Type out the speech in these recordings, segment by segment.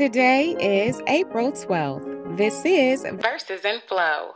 Today is April 12th. This is Verses in Flow.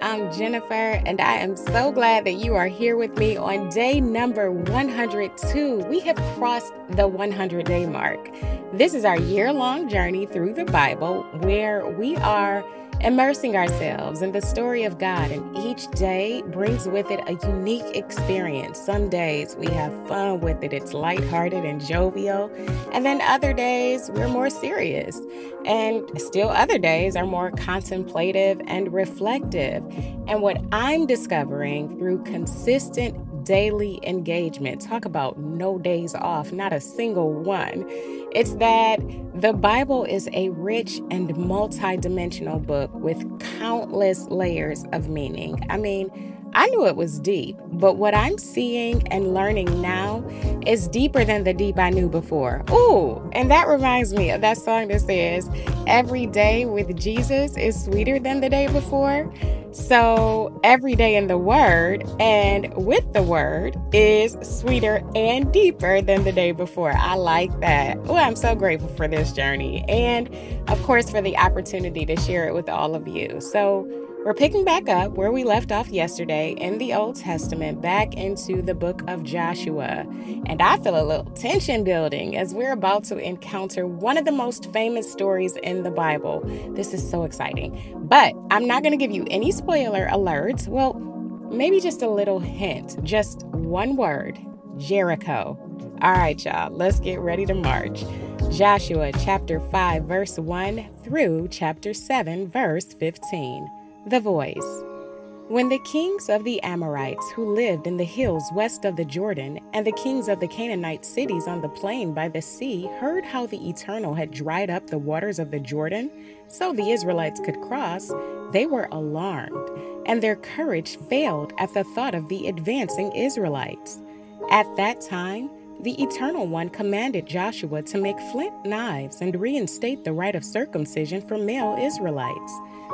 I'm Jennifer, and I am so glad that you are here with me on day number 102. We have crossed the 100 day mark. This is our year long journey through the Bible where we are immersing ourselves in the story of God, and each day brings with it a unique experience. Some days we have fun with it, it's lighthearted and jovial, and then other days we're more serious, and still other days are more contemplative and reflective. And what I'm discovering through consistent daily engagement. Talk about no days off, not a single one. It's that the Bible is a rich and multidimensional book with countless layers of meaning. I mean, I knew it was deep, but what I'm seeing and learning now is deeper than the deep I knew before. Ooh, and that reminds me of that song that says, Every day with Jesus is sweeter than the day before. So, every day in the Word and with the Word is sweeter and deeper than the day before. I like that. Oh, I'm so grateful for this journey and, of course, for the opportunity to share it with all of you. So, we're picking back up where we left off yesterday in the Old Testament, back into the book of Joshua. And I feel a little tension building as we're about to encounter one of the most famous stories in the Bible. This is so exciting. But I'm not going to give you any spoiler alerts. Well, maybe just a little hint, just one word Jericho. All right, y'all, let's get ready to march. Joshua chapter 5, verse 1 through chapter 7, verse 15. The Voice. When the kings of the Amorites who lived in the hills west of the Jordan and the kings of the Canaanite cities on the plain by the sea heard how the Eternal had dried up the waters of the Jordan so the Israelites could cross, they were alarmed, and their courage failed at the thought of the advancing Israelites. At that time, the Eternal One commanded Joshua to make flint knives and reinstate the rite of circumcision for male Israelites.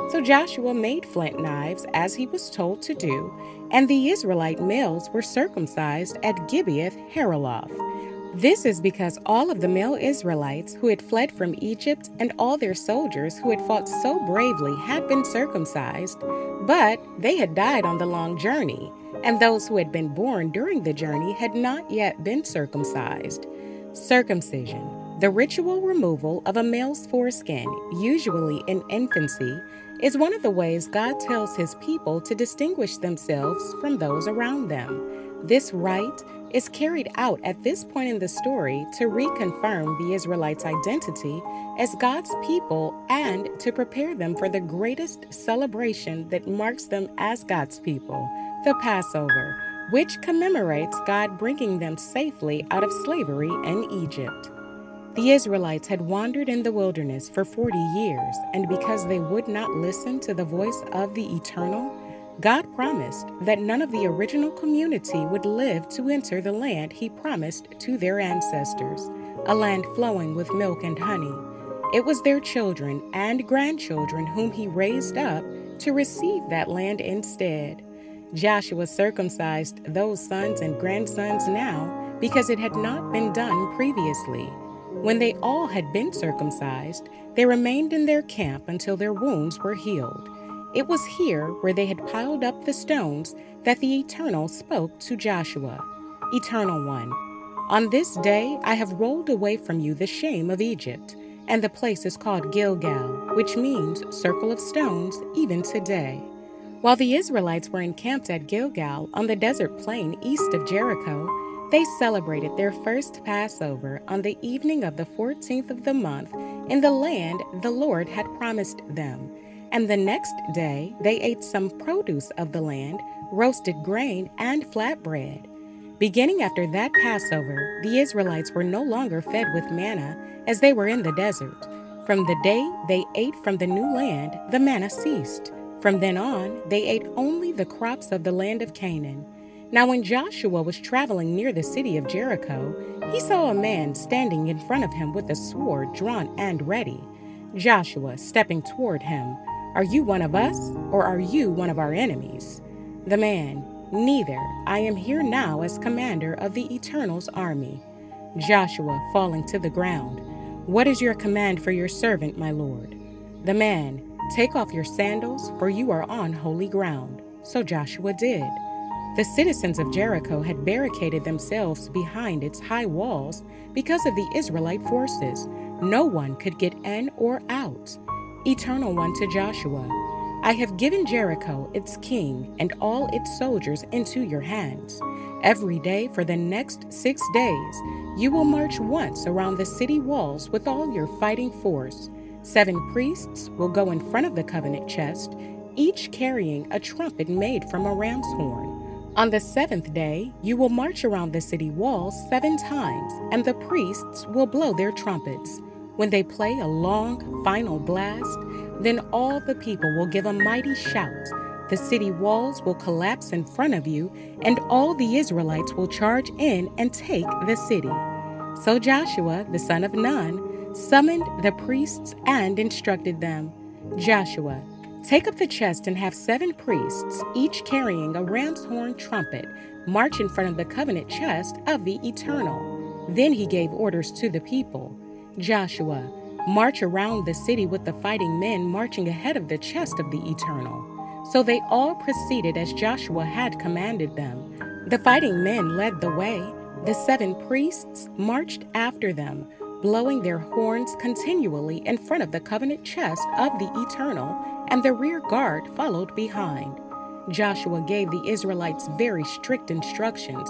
So Joshua made flint knives as he was told to do, and the Israelite males were circumcised at Gibeath Haaraloth. This is because all of the male Israelites who had fled from Egypt and all their soldiers who had fought so bravely had been circumcised, but they had died on the long journey, and those who had been born during the journey had not yet been circumcised. Circumcision, the ritual removal of a male's foreskin, usually in infancy, is one of the ways God tells his people to distinguish themselves from those around them. This rite is carried out at this point in the story to reconfirm the Israelites' identity as God's people and to prepare them for the greatest celebration that marks them as God's people, the Passover, which commemorates God bringing them safely out of slavery in Egypt. The Israelites had wandered in the wilderness for 40 years, and because they would not listen to the voice of the Eternal, God promised that none of the original community would live to enter the land He promised to their ancestors, a land flowing with milk and honey. It was their children and grandchildren whom He raised up to receive that land instead. Joshua circumcised those sons and grandsons now because it had not been done previously. When they all had been circumcised, they remained in their camp until their wounds were healed. It was here where they had piled up the stones that the Eternal spoke to Joshua. Eternal One, on this day I have rolled away from you the shame of Egypt, and the place is called Gilgal, which means circle of stones, even today. While the Israelites were encamped at Gilgal on the desert plain east of Jericho, they celebrated their first Passover on the evening of the 14th of the month in the land the Lord had promised them. And the next day they ate some produce of the land, roasted grain, and flatbread. Beginning after that Passover, the Israelites were no longer fed with manna as they were in the desert. From the day they ate from the new land, the manna ceased. From then on, they ate only the crops of the land of Canaan. Now, when Joshua was traveling near the city of Jericho, he saw a man standing in front of him with a sword drawn and ready. Joshua, stepping toward him, Are you one of us, or are you one of our enemies? The man, Neither. I am here now as commander of the Eternal's army. Joshua, falling to the ground, What is your command for your servant, my lord? The man, Take off your sandals, for you are on holy ground. So Joshua did. The citizens of Jericho had barricaded themselves behind its high walls because of the Israelite forces. No one could get in or out. Eternal One to Joshua, I have given Jericho, its king, and all its soldiers into your hands. Every day for the next six days, you will march once around the city walls with all your fighting force. Seven priests will go in front of the covenant chest, each carrying a trumpet made from a ram's horn. On the seventh day, you will march around the city walls seven times, and the priests will blow their trumpets. When they play a long, final blast, then all the people will give a mighty shout. The city walls will collapse in front of you, and all the Israelites will charge in and take the city. So Joshua, the son of Nun, summoned the priests and instructed them Joshua, take up the chest and have seven priests, each carrying a ram's horn trumpet, march in front of the covenant chest of the Eternal. Then he gave orders to the people Joshua, march around the city with the fighting men marching ahead of the chest of the Eternal. So they all proceeded as Joshua had commanded them. The fighting men led the way. The seven priests marched after them, blowing their horns continually in front of the covenant chest of the Eternal, and the rear guard followed behind. Joshua gave the Israelites very strict instructions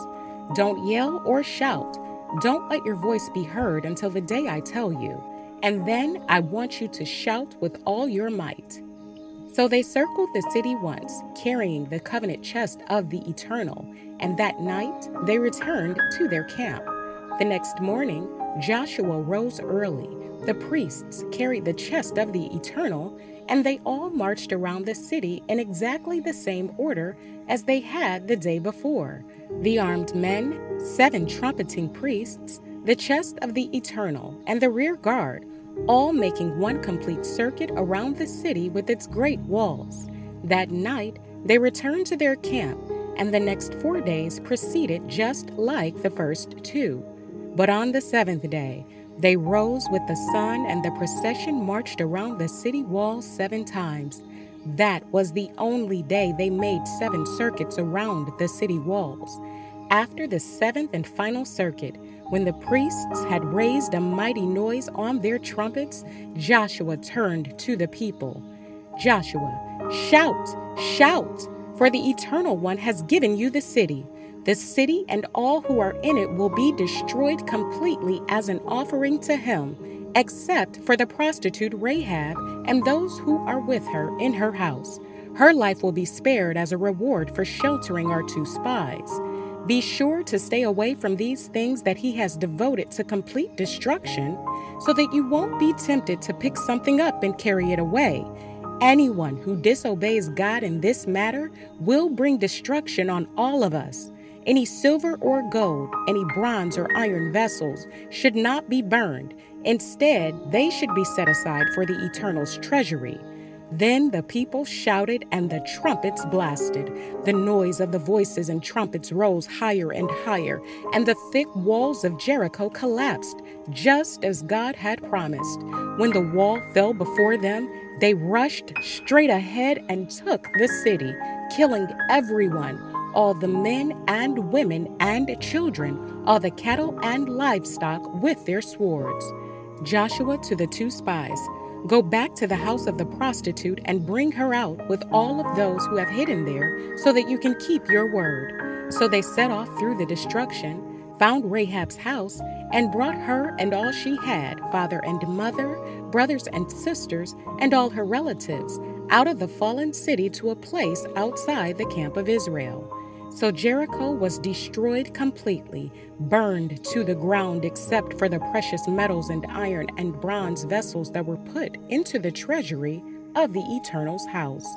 Don't yell or shout. Don't let your voice be heard until the day I tell you and then I want you to shout with all your might. So they circled the city once, carrying the covenant chest of the Eternal, and that night they returned to their camp. The next morning, Joshua rose early. The priests carried the chest of the Eternal, and they all marched around the city in exactly the same order as they had the day before. The armed men, seven trumpeting priests, the chest of the Eternal, and the rear guard, all making one complete circuit around the city with its great walls. That night, they returned to their camp, and the next four days proceeded just like the first two. But on the seventh day, they rose with the sun, and the procession marched around the city walls seven times. That was the only day they made seven circuits around the city walls. After the seventh and final circuit, when the priests had raised a mighty noise on their trumpets, Joshua turned to the people. Joshua, shout, shout, for the Eternal One has given you the city. The city and all who are in it will be destroyed completely as an offering to him, except for the prostitute Rahab and those who are with her in her house. Her life will be spared as a reward for sheltering our two spies. Be sure to stay away from these things that he has devoted to complete destruction, so that you won't be tempted to pick something up and carry it away. Anyone who disobeys God in this matter will bring destruction on all of us. Any silver or gold, any bronze or iron vessels should not be burned. Instead, they should be set aside for the Eternal's treasury. Then the people shouted and the trumpets blasted. The noise of the voices and trumpets rose higher and higher, and the thick walls of Jericho collapsed, just as God had promised. When the wall fell before them, they rushed straight ahead and took the city, killing everyone all the men and women and children, all the cattle and livestock with their swords. Joshua to the two spies. Go back to the house of the prostitute and bring her out with all of those who have hidden there, so that you can keep your word. So they set off through the destruction, found Rahab's house, and brought her and all she had, father and mother, brothers and sisters, and all her relatives, out of the fallen city to a place outside the camp of Israel. So Jericho was destroyed completely, burned to the ground, except for the precious metals and iron and bronze vessels that were put into the treasury of the Eternal's house.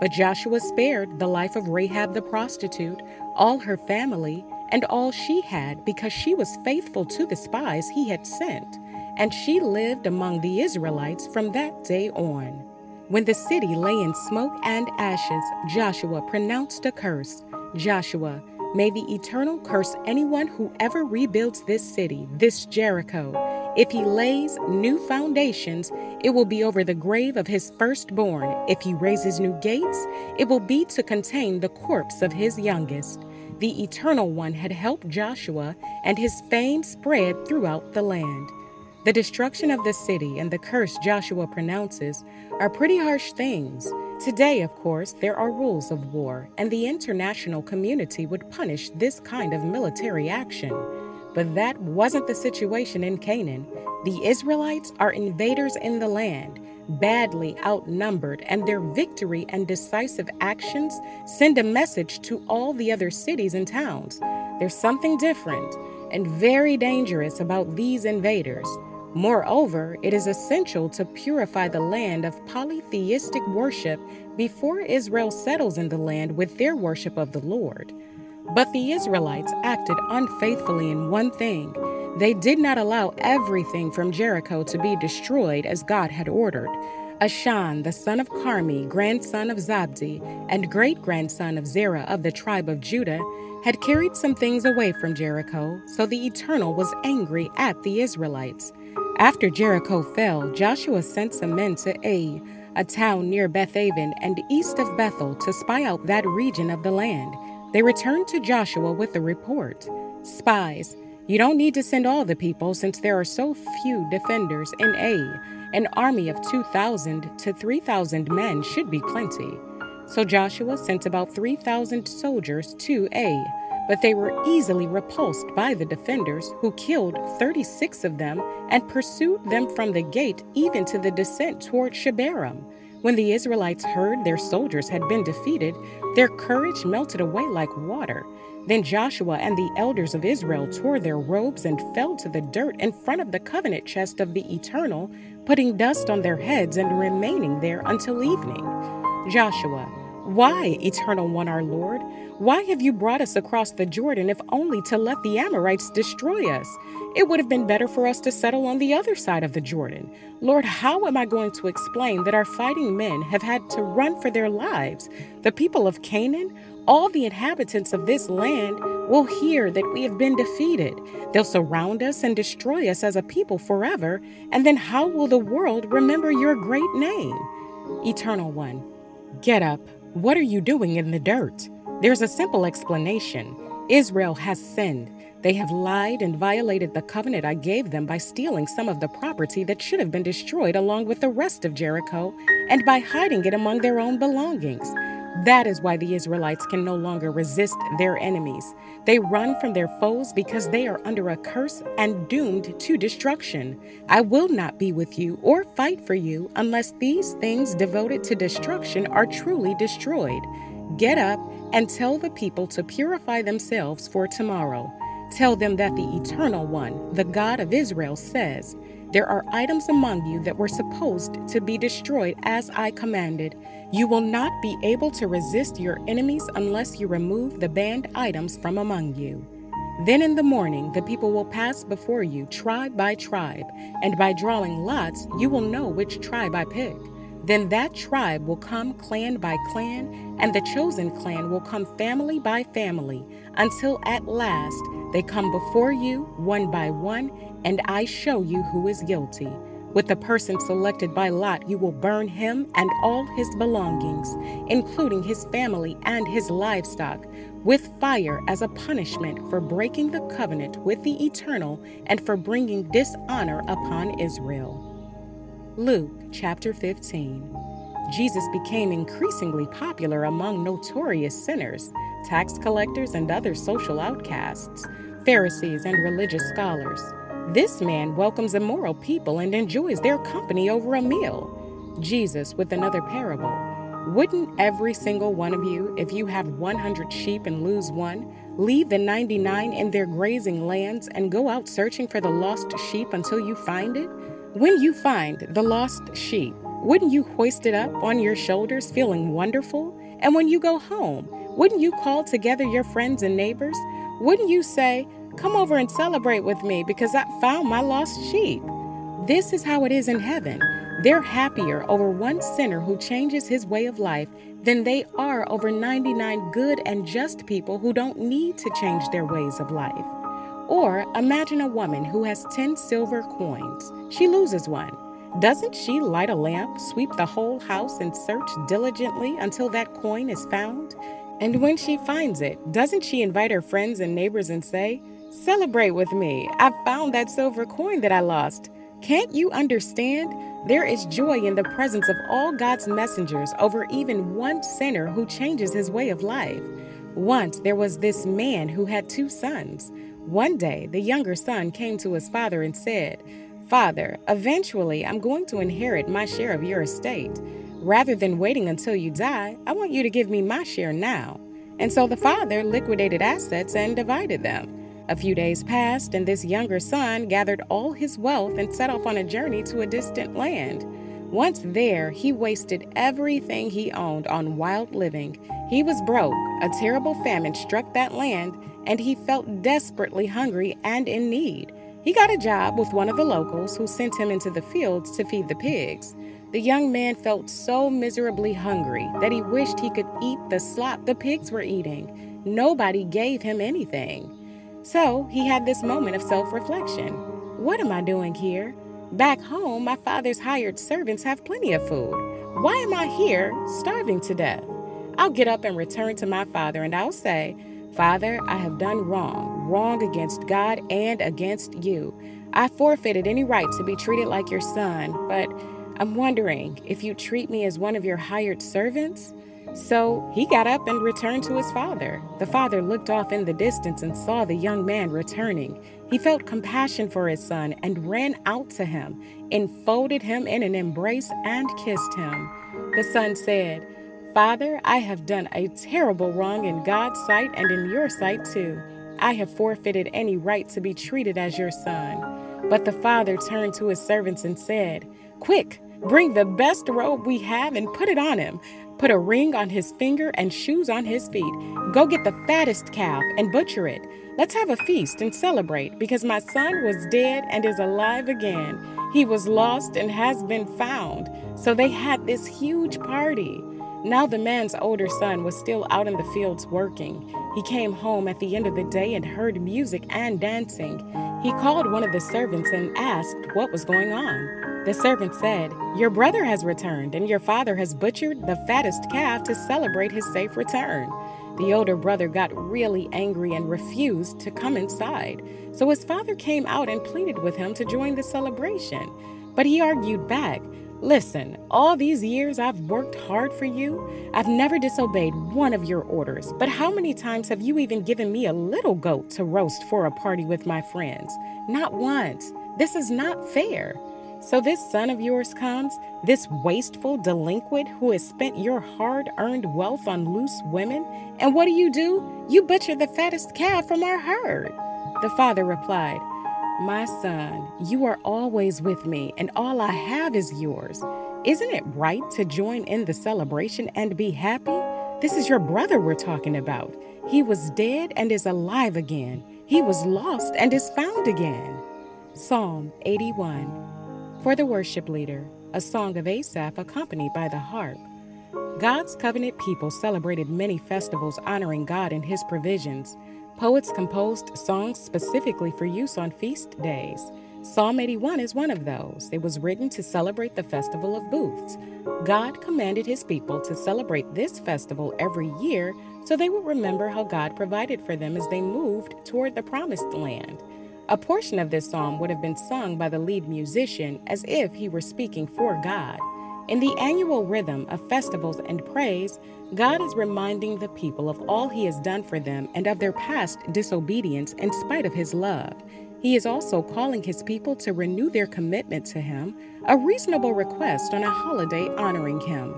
But Joshua spared the life of Rahab the prostitute, all her family, and all she had, because she was faithful to the spies he had sent, and she lived among the Israelites from that day on. When the city lay in smoke and ashes, Joshua pronounced a curse Joshua, may the Eternal curse anyone who ever rebuilds this city, this Jericho. If he lays new foundations, it will be over the grave of his firstborn. If he raises new gates, it will be to contain the corpse of his youngest. The Eternal One had helped Joshua, and his fame spread throughout the land. The destruction of the city and the curse Joshua pronounces are pretty harsh things. Today, of course, there are rules of war, and the international community would punish this kind of military action. But that wasn't the situation in Canaan. The Israelites are invaders in the land, badly outnumbered, and their victory and decisive actions send a message to all the other cities and towns. There's something different and very dangerous about these invaders. Moreover, it is essential to purify the land of polytheistic worship before Israel settles in the land with their worship of the Lord. But the Israelites acted unfaithfully in one thing. They did not allow everything from Jericho to be destroyed as God had ordered. Achan, the son of Carmi, grandson of Zabdi, and great grandson of Zerah of the tribe of Judah, had carried some things away from Jericho, so the Eternal was angry at the Israelites. After Jericho fell, Joshua sent some men to Ai, a town near Bethaven and east of Bethel, to spy out that region of the land. They returned to Joshua with a report Spies, you don't need to send all the people since there are so few defenders in Ai. An army of 2,000 to 3,000 men should be plenty. So Joshua sent about 3,000 soldiers to Ai but they were easily repulsed by the defenders, who killed 36 of them and pursued them from the gate even to the descent toward Shebarim. When the Israelites heard their soldiers had been defeated, their courage melted away like water. Then Joshua and the elders of Israel tore their robes and fell to the dirt in front of the covenant chest of the Eternal, putting dust on their heads and remaining there until evening. Joshua, why, Eternal One our Lord? Why have you brought us across the Jordan if only to let the Amorites destroy us? It would have been better for us to settle on the other side of the Jordan. Lord, how am I going to explain that our fighting men have had to run for their lives? The people of Canaan, all the inhabitants of this land, will hear that we have been defeated. They'll surround us and destroy us as a people forever. And then how will the world remember your great name? Eternal One, get up. What are you doing in the dirt? There's a simple explanation Israel has sinned. They have lied and violated the covenant I gave them by stealing some of the property that should have been destroyed along with the rest of Jericho and by hiding it among their own belongings. That is why the Israelites can no longer resist their enemies. They run from their foes because they are under a curse and doomed to destruction. I will not be with you or fight for you unless these things devoted to destruction are truly destroyed. Get up and tell the people to purify themselves for tomorrow. Tell them that the Eternal One, the God of Israel, says, There are items among you that were supposed to be destroyed as I commanded. You will not be able to resist your enemies unless you remove the banned items from among you. Then in the morning, the people will pass before you, tribe by tribe, and by drawing lots, you will know which tribe I pick. Then that tribe will come clan by clan, and the chosen clan will come family by family, until at last they come before you one by one, and I show you who is guilty. With the person selected by Lot, you will burn him and all his belongings, including his family and his livestock, with fire as a punishment for breaking the covenant with the Eternal and for bringing dishonor upon Israel. Luke chapter 15. Jesus became increasingly popular among notorious sinners, tax collectors, and other social outcasts, Pharisees, and religious scholars. This man welcomes immoral people and enjoys their company over a meal. Jesus with another parable. Wouldn't every single one of you, if you have 100 sheep and lose one, leave the 99 in their grazing lands and go out searching for the lost sheep until you find it? When you find the lost sheep, wouldn't you hoist it up on your shoulders feeling wonderful? And when you go home, wouldn't you call together your friends and neighbors? Wouldn't you say, Come over and celebrate with me because I found my lost sheep. This is how it is in heaven. They're happier over one sinner who changes his way of life than they are over 99 good and just people who don't need to change their ways of life. Or imagine a woman who has 10 silver coins. She loses one. Doesn't she light a lamp, sweep the whole house, and search diligently until that coin is found? And when she finds it, doesn't she invite her friends and neighbors and say, Celebrate with me, I found that silver coin that I lost. Can't you understand? There is joy in the presence of all God's messengers over even one sinner who changes his way of life. Once there was this man who had two sons. One day, the younger son came to his father and said, Father, eventually I'm going to inherit my share of your estate. Rather than waiting until you die, I want you to give me my share now. And so the father liquidated assets and divided them. A few days passed, and this younger son gathered all his wealth and set off on a journey to a distant land. Once there, he wasted everything he owned on wild living. He was broke, a terrible famine struck that land, and he felt desperately hungry and in need. He got a job with one of the locals who sent him into the fields to feed the pigs. The young man felt so miserably hungry that he wished he could eat the slop the pigs were eating. Nobody gave him anything. So he had this moment of self reflection. What am I doing here? Back home, my father's hired servants have plenty of food. Why am I here starving to death? I'll get up and return to my father and I'll say, Father, I have done wrong, wrong against God and against you. I forfeited any right to be treated like your son, but I'm wondering if you treat me as one of your hired servants? So he got up and returned to his father. The father looked off in the distance and saw the young man returning. He felt compassion for his son and ran out to him, enfolded him in an embrace, and kissed him. The son said, Father, I have done a terrible wrong in God's sight and in your sight too. I have forfeited any right to be treated as your son. But the father turned to his servants and said, Quick, bring the best robe we have and put it on him. Put a ring on his finger and shoes on his feet. Go get the fattest calf and butcher it. Let's have a feast and celebrate because my son was dead and is alive again. He was lost and has been found. So they had this huge party. Now the man's older son was still out in the fields working. He came home at the end of the day and heard music and dancing. He called one of the servants and asked what was going on. The servant said, Your brother has returned, and your father has butchered the fattest calf to celebrate his safe return. The older brother got really angry and refused to come inside. So his father came out and pleaded with him to join the celebration. But he argued back, Listen, all these years I've worked hard for you. I've never disobeyed one of your orders, but how many times have you even given me a little goat to roast for a party with my friends? Not once. This is not fair. So, this son of yours comes, this wasteful delinquent who has spent your hard earned wealth on loose women, and what do you do? You butcher the fattest calf from our herd. The father replied, my son, you are always with me, and all I have is yours. Isn't it right to join in the celebration and be happy? This is your brother we're talking about. He was dead and is alive again. He was lost and is found again. Psalm 81 For the worship leader, a song of Asaph accompanied by the harp. God's covenant people celebrated many festivals honoring God and his provisions. Poets composed songs specifically for use on feast days. Psalm 81 is one of those. It was written to celebrate the Festival of Booths. God commanded his people to celebrate this festival every year so they would remember how God provided for them as they moved toward the promised land. A portion of this psalm would have been sung by the lead musician as if he were speaking for God. In the annual rhythm of festivals and praise, God is reminding the people of all He has done for them and of their past disobedience in spite of His love. He is also calling His people to renew their commitment to Him, a reasonable request on a holiday honoring Him.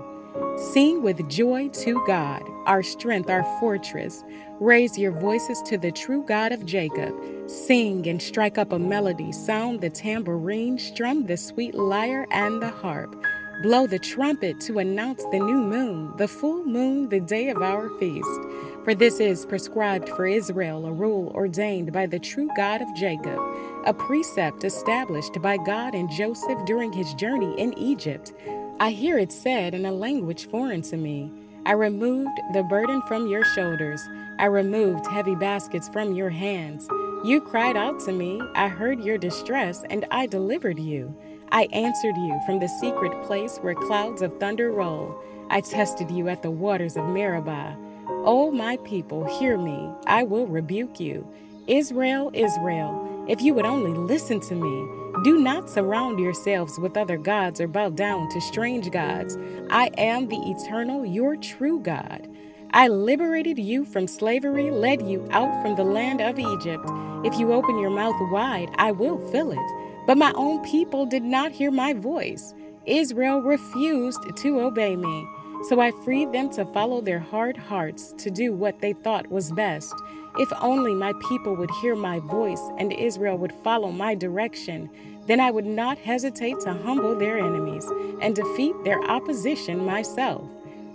Sing with joy to God, our strength, our fortress. Raise your voices to the true God of Jacob. Sing and strike up a melody, sound the tambourine, strum the sweet lyre and the harp. Blow the trumpet to announce the new moon, the full moon, the day of our feast. For this is prescribed for Israel, a rule ordained by the true God of Jacob, a precept established by God and Joseph during his journey in Egypt. I hear it said in a language foreign to me I removed the burden from your shoulders, I removed heavy baskets from your hands. You cried out to me, I heard your distress, and I delivered you. I answered you from the secret place where clouds of thunder roll. I tested you at the waters of Meribah. O my people, hear me. I will rebuke you. Israel, Israel, if you would only listen to me, do not surround yourselves with other gods or bow down to strange gods. I am the eternal, your true God. I liberated you from slavery, led you out from the land of Egypt. If you open your mouth wide, I will fill it. But my own people did not hear my voice. Israel refused to obey me. So I freed them to follow their hard hearts to do what they thought was best. If only my people would hear my voice and Israel would follow my direction, then I would not hesitate to humble their enemies and defeat their opposition myself.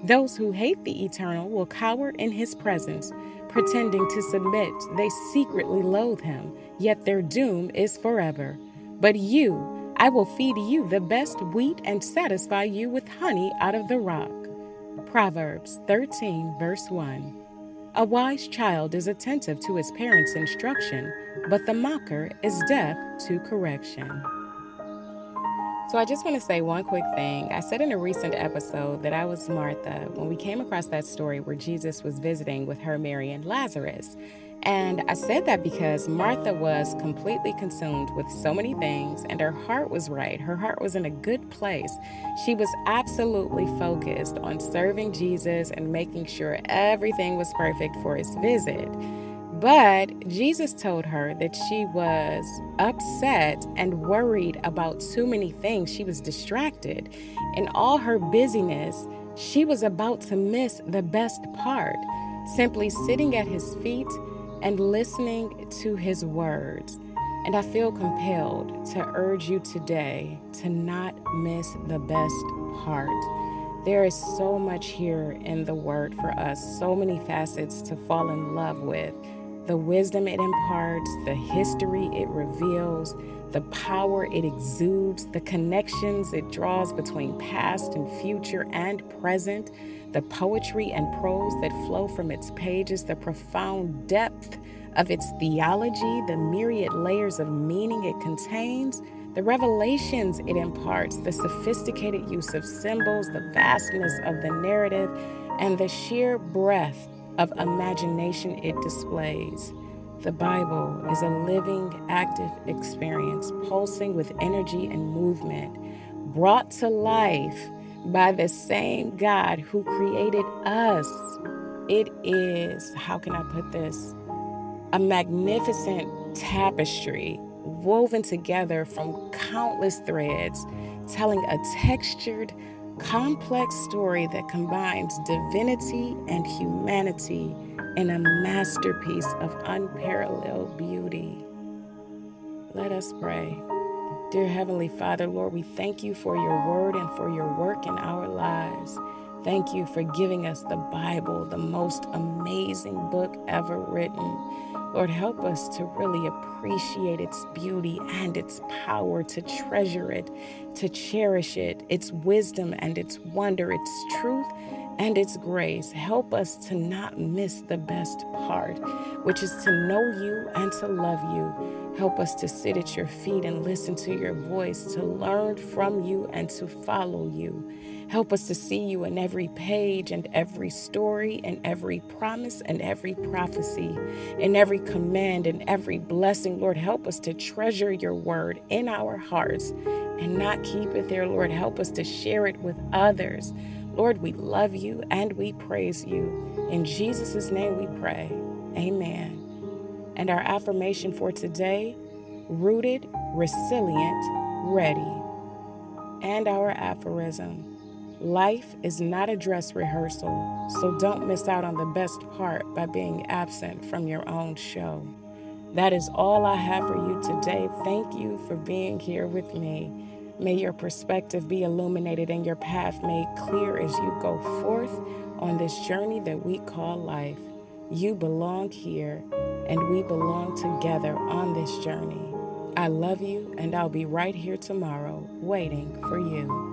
Those who hate the Eternal will cower in his presence, pretending to submit. They secretly loathe him, yet their doom is forever. But you, I will feed you the best wheat and satisfy you with honey out of the rock. Proverbs 13, verse 1. A wise child is attentive to his parents' instruction, but the mocker is deaf to correction. So, I just want to say one quick thing. I said in a recent episode that I was Martha when we came across that story where Jesus was visiting with her, Mary, and Lazarus. And I said that because Martha was completely consumed with so many things, and her heart was right. Her heart was in a good place. She was absolutely focused on serving Jesus and making sure everything was perfect for his visit. But Jesus told her that she was upset and worried about too many things. She was distracted. In all her busyness, she was about to miss the best part simply sitting at his feet and listening to his words. And I feel compelled to urge you today to not miss the best part. There is so much here in the word for us, so many facets to fall in love with. The wisdom it imparts, the history it reveals, the power it exudes, the connections it draws between past and future and present the poetry and prose that flow from its pages, the profound depth of its theology, the myriad layers of meaning it contains, the revelations it imparts, the sophisticated use of symbols, the vastness of the narrative, and the sheer breadth of imagination it displays. The Bible is a living, active experience, pulsing with energy and movement, brought to life by the same God who created us. It is, how can I put this? A magnificent tapestry woven together from countless threads, telling a textured, complex story that combines divinity and humanity in a masterpiece of unparalleled beauty. Let us pray. Dear Heavenly Father, Lord, we thank you for your word and for your work in our lives. Thank you for giving us the Bible, the most amazing book ever written. Lord, help us to really appreciate its beauty and its power, to treasure it, to cherish it, its wisdom and its wonder, its truth and its grace. Help us to not miss the best part, which is to know you and to love you. Help us to sit at your feet and listen to your voice, to learn from you and to follow you. Help us to see you in every page and every story and every promise and every prophecy, in every command and every blessing. Lord, help us to treasure your word in our hearts and not keep it there. Lord, help us to share it with others. Lord, we love you and we praise you. In Jesus' name we pray. Amen. And our affirmation for today rooted, resilient, ready. And our aphorism life is not a dress rehearsal, so don't miss out on the best part by being absent from your own show. That is all I have for you today. Thank you for being here with me. May your perspective be illuminated and your path made clear as you go forth on this journey that we call life. You belong here, and we belong together on this journey. I love you, and I'll be right here tomorrow waiting for you.